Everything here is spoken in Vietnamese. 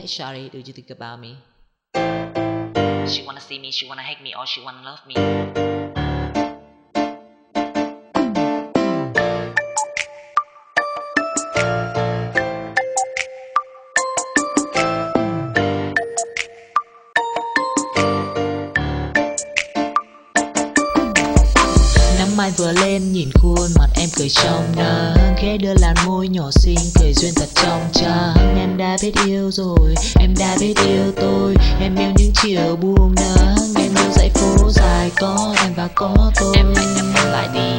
Hey shawty, do you think about me? She wanna see me, she wanna hate me, or she wanna love me. Nắng mai vừa lên nhìn khuôn mặt em cười trong nắng. Khẽ đưa làn môi nhỏ xinh cười duyên thật trong trắng. Em đã biết yêu rồi, em đã biết yêu tôi. Em yêu những chiều buông nắng Em yêu dãy phố dài có em và có tôi. Em anh em lại đi,